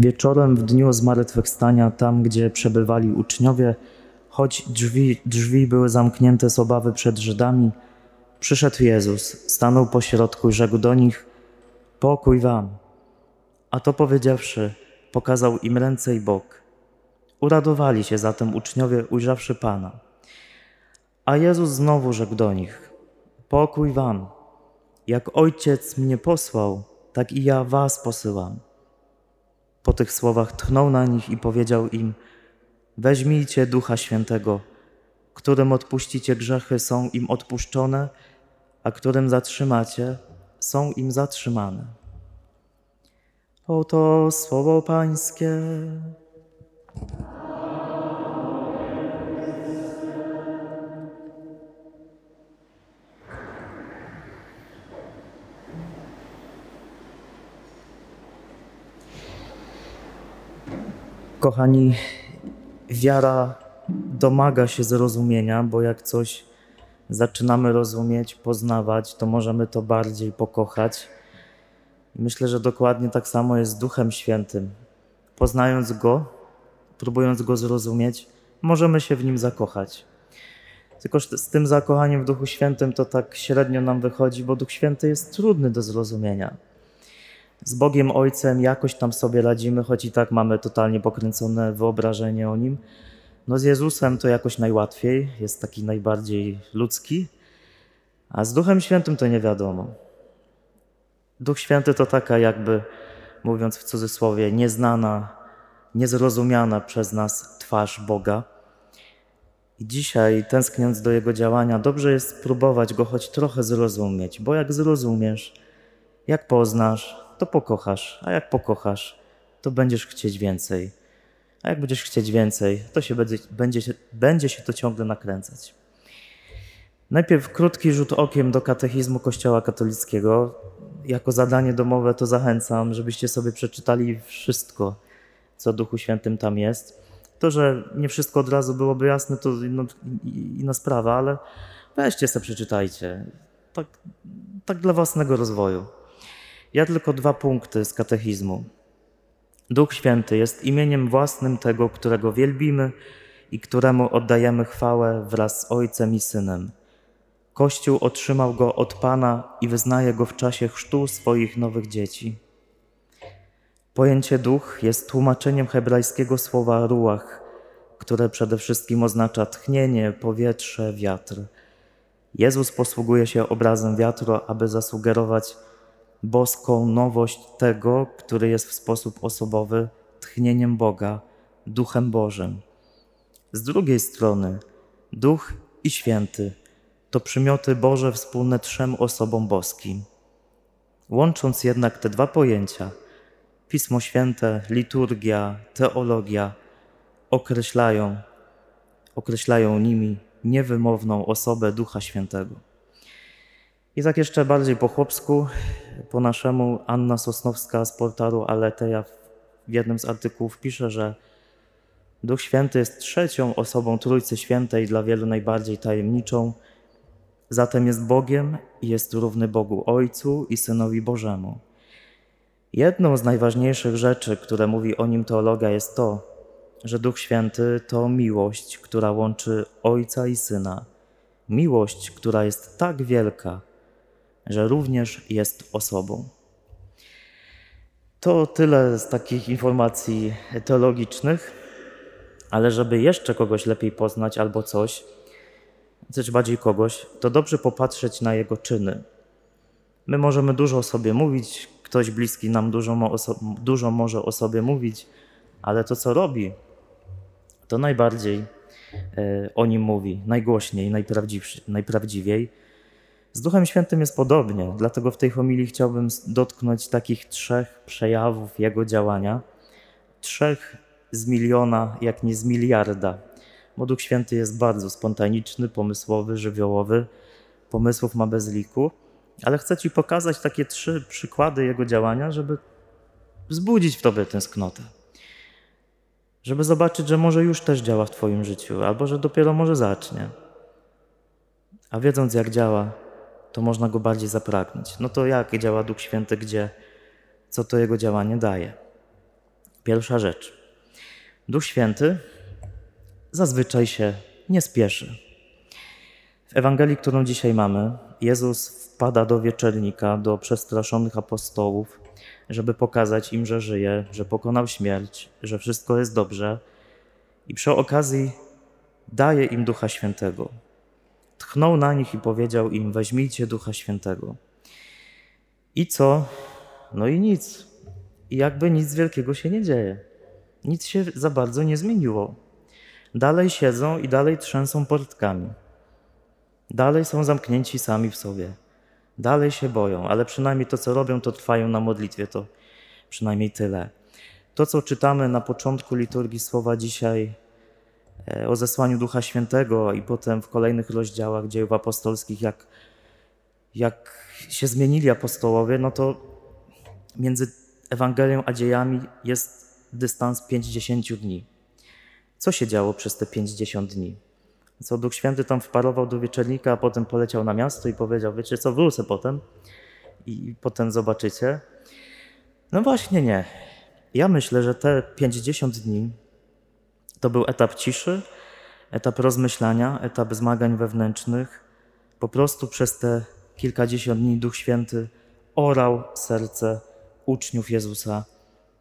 Wieczorem w dniu zmartwychwstania, tam gdzie przebywali uczniowie, choć drzwi, drzwi były zamknięte z obawy przed Żydami, przyszedł Jezus, stanął pośrodku i rzekł do nich: Pokój wam. A to powiedziawszy, pokazał im ręce i bok. Uradowali się zatem uczniowie, ujrzawszy Pana. A Jezus znowu rzekł do nich: Pokój wam. Jak ojciec mnie posłał, tak i ja was posyłam. Po tych słowach tchnął na nich i powiedział im: Weźmijcie ducha świętego, którym odpuścicie grzechy, są im odpuszczone, a którym zatrzymacie, są im zatrzymane. Oto słowo Pańskie. Kochani, wiara domaga się zrozumienia, bo jak coś zaczynamy rozumieć, poznawać, to możemy to bardziej pokochać. Myślę, że dokładnie tak samo jest z Duchem Świętym. Poznając Go, próbując Go zrozumieć, możemy się w Nim zakochać. Tylko z tym zakochaniem w Duchu Świętym to tak średnio nam wychodzi, bo Duch Święty jest trudny do zrozumienia. Z Bogiem Ojcem jakoś tam sobie radzimy, choć i tak mamy totalnie pokręcone wyobrażenie o Nim. No z Jezusem to jakoś najłatwiej, jest taki najbardziej ludzki, a z Duchem Świętym to nie wiadomo. Duch Święty to taka jakby, mówiąc w cudzysłowie, nieznana, niezrozumiana przez nas twarz Boga. I dzisiaj, tęskniąc do Jego działania, dobrze jest spróbować Go choć trochę zrozumieć, bo jak zrozumiesz, jak poznasz, to pokochasz, a jak pokochasz, to będziesz chcieć więcej. A jak będziesz chcieć więcej, to się będzie, będzie, się, będzie się to ciągle nakręcać. Najpierw krótki rzut okiem do katechizmu Kościoła katolickiego. Jako zadanie domowe to zachęcam, żebyście sobie przeczytali wszystko, co Duchu Świętym tam jest. To, że nie wszystko od razu byłoby jasne, to no, inna sprawa, ale weźcie sobie przeczytajcie. Tak, tak dla własnego rozwoju. Ja tylko dwa punkty z katechizmu. Duch Święty jest imieniem własnym tego, którego wielbimy i któremu oddajemy chwałę wraz z Ojcem i Synem. Kościół otrzymał go od Pana i wyznaje go w czasie chrztu swoich nowych dzieci. Pojęcie duch jest tłumaczeniem hebrajskiego słowa ruach, które przede wszystkim oznacza tchnienie, powietrze, wiatr. Jezus posługuje się obrazem wiatru, aby zasugerować boską nowość tego, który jest w sposób osobowy tchnieniem Boga, Duchem Bożym. Z drugiej strony, Duch i Święty to przymioty Boże wspólne trzem osobom boskim. Łącząc jednak te dwa pojęcia, Pismo Święte, liturgia, teologia określają, określają nimi niewymowną osobę Ducha Świętego. I tak jeszcze bardziej po chłopsku, po naszemu Anna Sosnowska z portalu Aleteja w jednym z artykułów pisze, że Duch Święty jest trzecią osobą Trójcy Świętej, dla wielu najbardziej tajemniczą. Zatem jest Bogiem i jest równy Bogu Ojcu i Synowi Bożemu. Jedną z najważniejszych rzeczy, które mówi o nim teologia, jest to, że Duch Święty to miłość, która łączy Ojca i Syna. Miłość, która jest tak wielka, że również jest osobą. To tyle z takich informacji teologicznych, ale żeby jeszcze kogoś lepiej poznać albo coś, coś bardziej kogoś, to dobrze popatrzeć na jego czyny. My możemy dużo o sobie mówić, ktoś bliski nam dużo, dużo może o sobie mówić, ale to, co robi, to najbardziej e, o nim mówi, najgłośniej, najprawdziwiej. Z Duchem Świętym jest podobnie, dlatego w tej homilii chciałbym dotknąć takich trzech przejawów Jego działania. Trzech z miliona, jak nie z miliarda. Bo Duch Święty jest bardzo spontaniczny, pomysłowy, żywiołowy. Pomysłów ma bez liku. Ale chcę Ci pokazać takie trzy przykłady Jego działania, żeby wzbudzić w Tobie tęsknotę. Żeby zobaczyć, że może już też działa w Twoim życiu, albo że dopiero może zacznie. A wiedząc, jak działa, to można go bardziej zapragnąć. No to jak działa Duch Święty, gdzie, co to jego działanie daje? Pierwsza rzecz. Duch Święty zazwyczaj się nie spieszy. W Ewangelii, którą dzisiaj mamy, Jezus wpada do wieczernika, do przestraszonych apostołów, żeby pokazać im, że żyje, że pokonał śmierć, że wszystko jest dobrze i przy okazji daje im Ducha Świętego. Tchnął na nich i powiedział im: Weźmijcie Ducha Świętego. I co? No i nic. I jakby nic wielkiego się nie dzieje. Nic się za bardzo nie zmieniło. Dalej siedzą i dalej trzęsą portkami. Dalej są zamknięci sami w sobie. Dalej się boją, ale przynajmniej to, co robią, to trwają na modlitwie, to przynajmniej tyle. To, co czytamy na początku liturgii słowa dzisiaj o zesłaniu Ducha Świętego i potem w kolejnych rozdziałach dziejów apostolskich, jak, jak się zmienili apostołowie, no to między Ewangelią a dziejami jest dystans 50 dni. Co się działo przez te 50 dni? Co Duch Święty tam wparował do wieczernika, a potem poleciał na miasto i powiedział: Wiecie co, wrócę potem i potem zobaczycie. No właśnie nie. Ja myślę, że te 50 dni to był etap ciszy, etap rozmyślania, etap zmagań wewnętrznych. Po prostu przez te kilkadziesiąt dni Duch Święty orał serce uczniów Jezusa,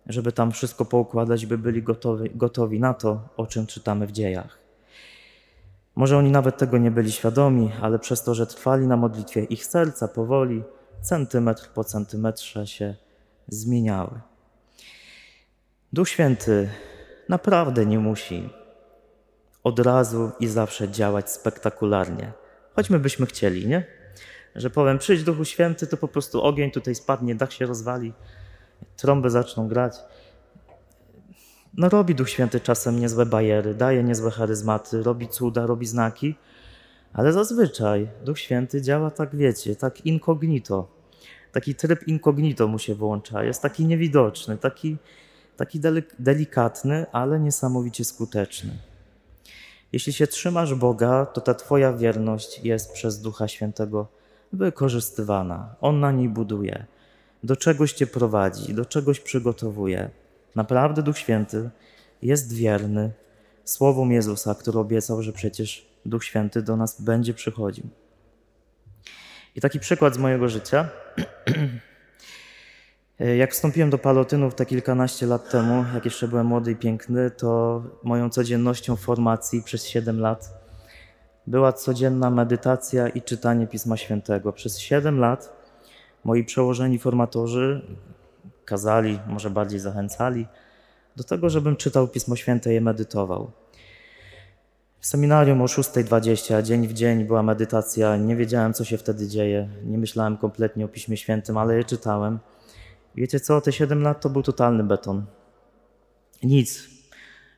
żeby tam wszystko poukładać, by byli gotowi, gotowi na to, o czym czytamy w dziejach. Może oni nawet tego nie byli świadomi, ale przez to, że trwali na modlitwie, ich serca powoli, centymetr po centymetrze się zmieniały. Duch Święty naprawdę nie musi od razu i zawsze działać spektakularnie, choćby byśmy chcieli, nie? Że powiem, przyjdź Duchu Święty, to po prostu ogień tutaj spadnie, dach się rozwali, trąby zaczną grać. No robi Duch Święty czasem niezłe bajery, daje niezłe charyzmaty, robi cuda, robi znaki, ale zazwyczaj Duch Święty działa tak, wiecie, tak incognito. Taki tryb incognito mu się włącza, jest taki niewidoczny, taki, taki delikatny, ale niesamowicie skuteczny. Jeśli się trzymasz Boga, to ta Twoja wierność jest przez Ducha Świętego wykorzystywana. On na niej buduje. Do czegoś Cię prowadzi, do czegoś przygotowuje. Naprawdę Duch Święty jest wierny słowom Jezusa, który obiecał, że przecież Duch Święty do nas będzie przychodził. I taki przykład z mojego życia. Jak wstąpiłem do palotynów te kilkanaście lat temu, jak jeszcze byłem młody i piękny, to moją codziennością formacji przez 7 lat była codzienna medytacja i czytanie Pisma Świętego. Przez 7 lat moi przełożeni formatorzy kazali, może bardziej zachęcali do tego, żebym czytał Pismo Święte i je medytował. W seminarium o 6.20, dzień w dzień była medytacja. Nie wiedziałem, co się wtedy dzieje. Nie myślałem kompletnie o Piśmie Świętym, ale je czytałem. Wiecie co? Te 7 lat to był totalny beton. Nic.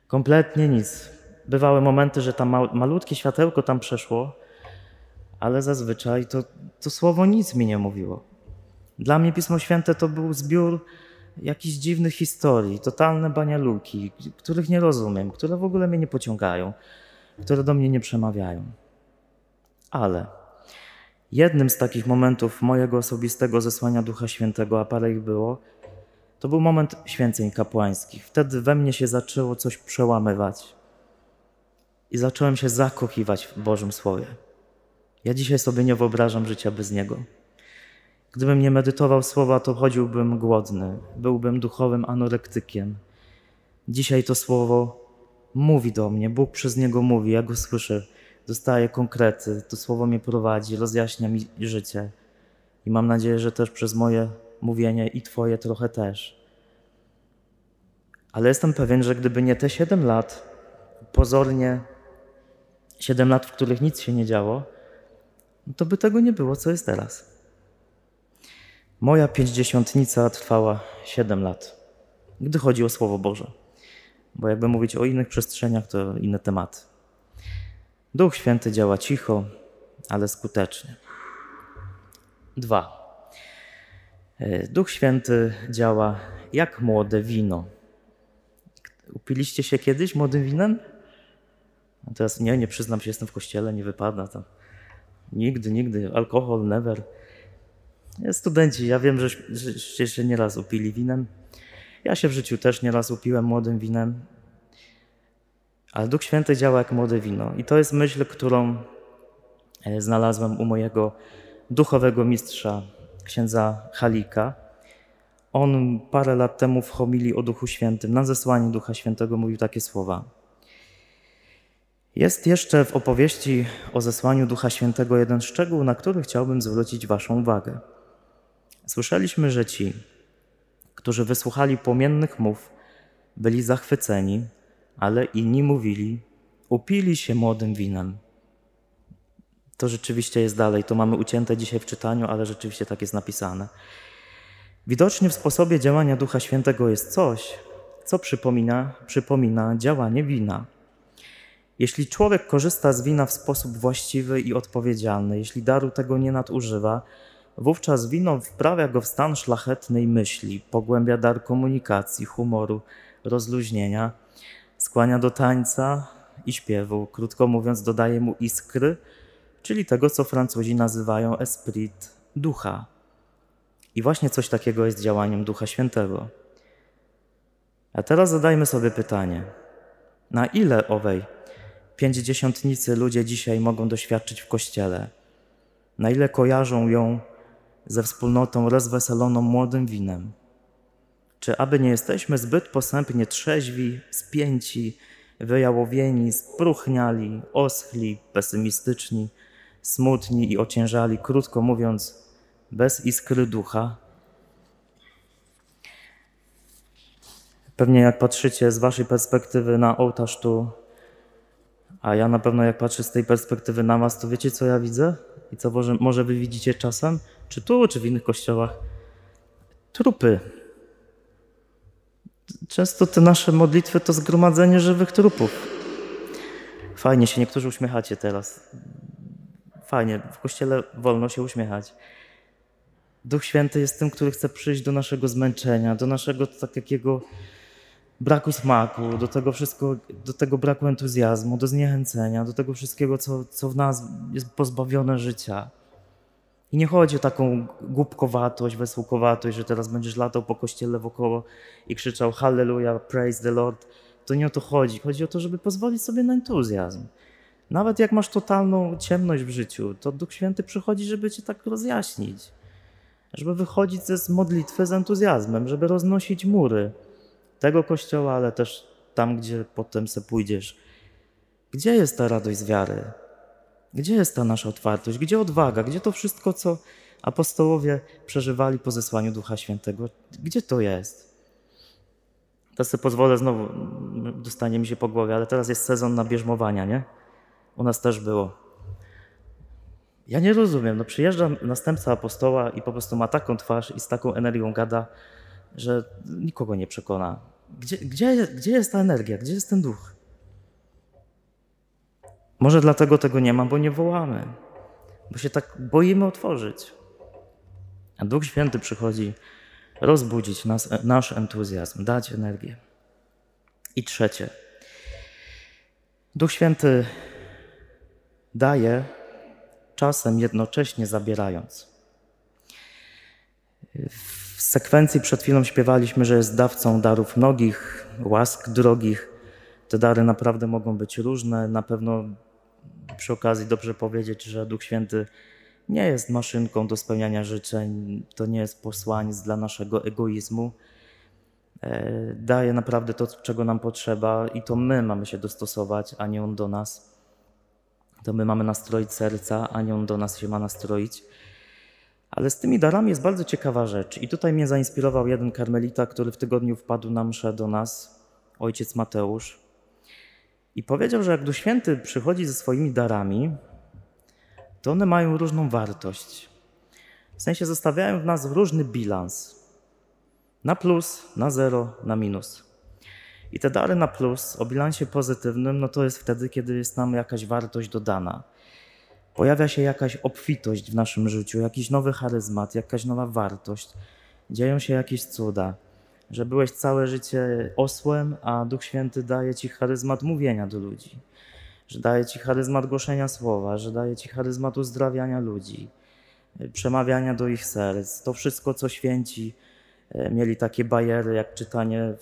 Kompletnie nic. Bywały momenty, że tam malutkie światełko tam przeszło, ale zazwyczaj to, to słowo nic mi nie mówiło. Dla mnie Pismo Święte to był zbiór jakichś dziwnych historii, totalne banialuki, których nie rozumiem, które w ogóle mnie nie pociągają, które do mnie nie przemawiają. Ale jednym z takich momentów mojego osobistego zesłania Ducha Świętego, a parę ich było, to był moment święceń kapłańskich. Wtedy we mnie się zaczęło coś przełamywać i zacząłem się zakochiwać w Bożym Słowie. Ja dzisiaj sobie nie wyobrażam życia bez Niego. Gdybym nie medytował słowa, to chodziłbym głodny, byłbym duchowym anorektykiem. Dzisiaj to słowo mówi do mnie, Bóg przez niego mówi, ja go słyszę, dostaję konkrety, to słowo mnie prowadzi, rozjaśnia mi życie. I mam nadzieję, że też przez moje mówienie i Twoje trochę też. Ale jestem pewien, że gdyby nie te siedem lat, pozornie siedem lat, w których nic się nie działo, to by tego nie było, co jest teraz. Moja pięćdziesiątnica trwała 7 lat, gdy chodzi o Słowo Boże. Bo jakby mówić o innych przestrzeniach, to inne tematy. Duch Święty działa cicho, ale skutecznie. Dwa. E, Duch Święty działa jak młode wino. Upiliście się kiedyś młodym winem? A teraz nie, nie przyznam się, jestem w kościele, nie wypada tam. Nigdy, nigdy. Alkohol, never. Studenci, ja wiem, że, że, że nieraz upili winem. Ja się w życiu też nieraz upiłem młodym winem, ale Duch Święty działa jak młode wino. I to jest myśl, którą e, znalazłem u mojego duchowego mistrza, księdza Halika. On parę lat temu w homilii o Duchu Świętym, na zesłanie Ducha Świętego mówił takie słowa. Jest jeszcze w opowieści o zesłaniu Ducha Świętego jeden szczegół, na który chciałbym zwrócić Waszą uwagę. Słyszeliśmy, że ci, którzy wysłuchali płomiennych mów, byli zachwyceni, ale inni mówili, upili się młodym winem. To rzeczywiście jest dalej, to mamy ucięte dzisiaj w czytaniu, ale rzeczywiście tak jest napisane. Widocznie w sposobie działania Ducha Świętego jest coś, co przypomina, przypomina działanie wina. Jeśli człowiek korzysta z wina w sposób właściwy i odpowiedzialny, jeśli daru tego nie nadużywa, wówczas wino wprawia go w stan szlachetnej myśli, pogłębia dar komunikacji, humoru, rozluźnienia, skłania do tańca i śpiewu, krótko mówiąc, dodaje mu iskry, czyli tego, co Francuzi nazywają esprit ducha. I właśnie coś takiego jest działaniem Ducha Świętego. A teraz zadajmy sobie pytanie: na ile owej pięćdziesiątnicy ludzie dzisiaj mogą doświadczyć w kościele? Na ile kojarzą ją ze wspólnotą rozweseloną młodym winem? Czy aby nie jesteśmy zbyt posępnie trzeźwi, spięci, wyjałowieni, spruchniali, oschli, pesymistyczni, smutni i ociężali, krótko mówiąc, bez iskry ducha? Pewnie jak patrzycie z waszej perspektywy na ołtarz tu, a ja na pewno jak patrzę z tej perspektywy na was, to wiecie co ja widzę? I co może, może wy widzicie czasem? Czy tu, czy w innych kościołach? Trupy. Często te nasze modlitwy to zgromadzenie żywych trupów. Fajnie się niektórzy uśmiechacie teraz. Fajnie, w kościele wolno się uśmiechać. Duch Święty jest tym, który chce przyjść do naszego zmęczenia, do naszego takiego braku smaku, do tego wszystko, do tego braku entuzjazmu, do zniechęcenia, do tego wszystkiego, co, co w nas jest pozbawione życia. I nie chodzi o taką głupkowatość, wesołkowatość, że teraz będziesz latał po kościele wokoło i krzyczał Hallelujah, praise the Lord. To nie o to chodzi. Chodzi o to, żeby pozwolić sobie na entuzjazm. Nawet jak masz totalną ciemność w życiu, to Duch Święty przychodzi, żeby cię tak rozjaśnić. Żeby wychodzić z modlitwy z entuzjazmem, żeby roznosić mury tego kościoła, ale też tam, gdzie potem se pójdziesz. Gdzie jest ta radość z wiary? Gdzie jest ta nasza otwartość? Gdzie odwaga? Gdzie to wszystko, co apostołowie przeżywali po zesłaniu Ducha Świętego? Gdzie to jest? Teraz sobie pozwolę znowu, dostanie mi się po głowie, ale teraz jest sezon na bierzmowania, nie? U nas też było. Ja nie rozumiem, no przyjeżdża następca apostoła i po prostu ma taką twarz i z taką energią gada, że nikogo nie przekona. Gdzie, gdzie, gdzie jest ta energia? Gdzie jest ten duch? Może dlatego tego nie ma, bo nie wołamy, bo się tak boimy otworzyć. A Duch Święty przychodzi rozbudzić nas, nasz entuzjazm, dać energię. I trzecie. Duch Święty daje, czasem jednocześnie zabierając. W sekwencji przed chwilą śpiewaliśmy, że jest dawcą darów mnogich, łask drogich. Te dary naprawdę mogą być różne. Na pewno przy okazji dobrze powiedzieć, że Duch Święty nie jest maszynką do spełniania życzeń, to nie jest posłaniec dla naszego egoizmu. E, daje naprawdę to, czego nam potrzeba, i to my mamy się dostosować, a nie on do nas. To my mamy nastroić serca, a nie on do nas się ma nastroić. Ale z tymi darami jest bardzo ciekawa rzecz. I tutaj mnie zainspirował jeden karmelita, który w tygodniu wpadł na mszę do nas, ojciec Mateusz. I powiedział, że jak Duch Święty przychodzi ze swoimi darami, to one mają różną wartość. W sensie zostawiają w nas różny bilans. Na plus, na zero, na minus. I te dary na plus o bilansie pozytywnym, no to jest wtedy, kiedy jest nam jakaś wartość dodana. Pojawia się jakaś obfitość w naszym życiu, jakiś nowy charyzmat, jakaś nowa wartość. Dzieją się jakieś cuda że byłeś całe życie osłem, a Duch Święty daje ci charyzmat mówienia do ludzi, że daje ci charyzmat głoszenia słowa, że daje ci charyzmat uzdrawiania ludzi, przemawiania do ich serc. To wszystko, co święci e, mieli takie bajery jak czytanie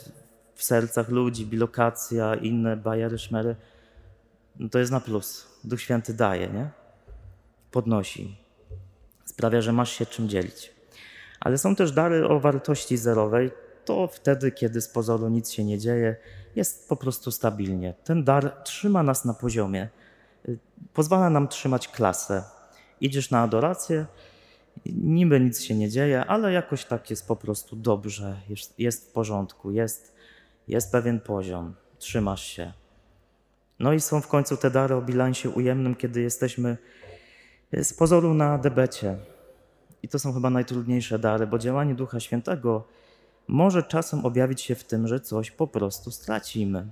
w- sercach ludzi, bilokacja, inne bajery, szmery, no to jest na plus. Duch Święty daje, nie? Podnosi. Sprawia, że masz się czym dzielić. Ale są też dary o wartości zerowej. To wtedy, kiedy z pozoru nic się nie dzieje, jest po prostu stabilnie. Ten dar trzyma nas na poziomie, pozwala nam trzymać klasę. Idziesz na adorację, niby nic się nie dzieje, ale jakoś tak jest po prostu dobrze, jest, jest w porządku, jest, jest pewien poziom, trzymasz się. No i są w końcu te dary o bilansie ujemnym, kiedy jesteśmy y, z pozoru na debecie. I to są chyba najtrudniejsze dary, bo działanie Ducha Świętego może czasem objawić się w tym, że coś po prostu stracimy.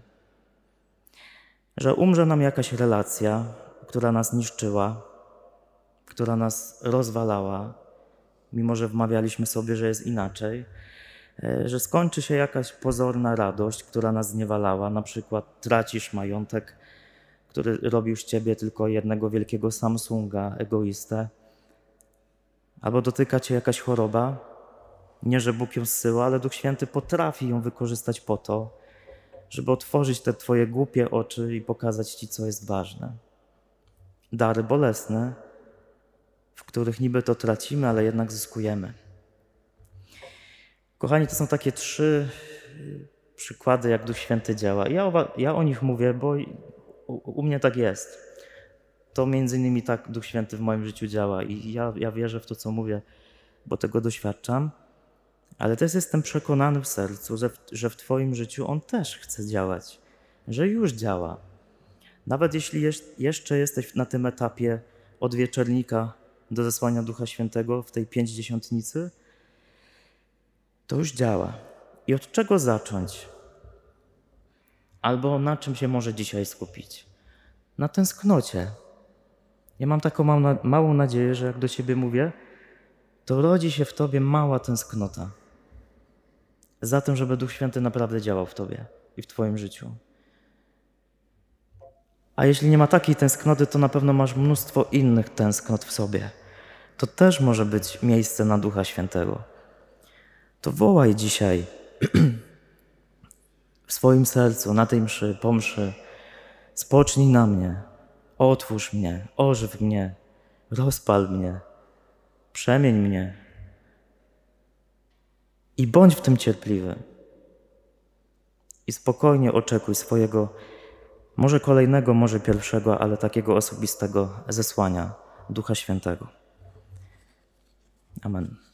Że umrze nam jakaś relacja, która nas niszczyła, która nas rozwalała, mimo że wmawialiśmy sobie, że jest inaczej. E, Że skończy się jakaś pozorna radość, która nas zniewalała, na przykład tracisz majątek, który robił z ciebie tylko jednego wielkiego Samsunga, egoistę, albo dotyka cię jakaś choroba, nie, że Bóg ją zsyła, ale Duch Święty potrafi ją wykorzystać po to, żeby otworzyć te Twoje głupie oczy i pokazać Ci, co jest ważne. Dary bolesne, w których niby to tracimy, ale jednak zyskujemy. Kochani, to są takie trzy y, przykłady, jak Duch Święty działa. Ja o, ja o nich mówię, bo u, u mnie tak jest. To między innymi tak Duch Święty w moim życiu działa i ja, ja wierzę w to, co mówię, bo tego doświadczam. Ale też jestem przekonany w sercu, że w, że w Twoim życiu On też chce działać, że już działa. Nawet jeśli jeszcze jesteś na tym etapie od wieczornika do zesłania Ducha Świętego w tej pięćdziesiątnicy, to już działa. I od czego zacząć? Albo na czym się może dzisiaj skupić? Na tęsknocie. Ja mam taką małą nadzieję, że jak do Ciebie mówię, to rodzi się w Tobie mała tęsknota za tym, żeby Duch Święty naprawdę działał w Tobie i w Twoim życiu. A jeśli nie ma takiej tęsknoty, to na pewno masz mnóstwo innych tęsknot w sobie. To też może być miejsce na Ducha Świętego. To wołaj dzisiaj w swoim sercu, na tej mszy, po mszy. Spocznij na mnie, otwórz mnie, ożyw mnie, rozpal mnie, przemień mnie. I bądź w tym cierpliwy. I spokojnie oczekuj swojego, może kolejnego, może pierwszego, ale takiego osobistego zesłania Ducha Świętego. Amen.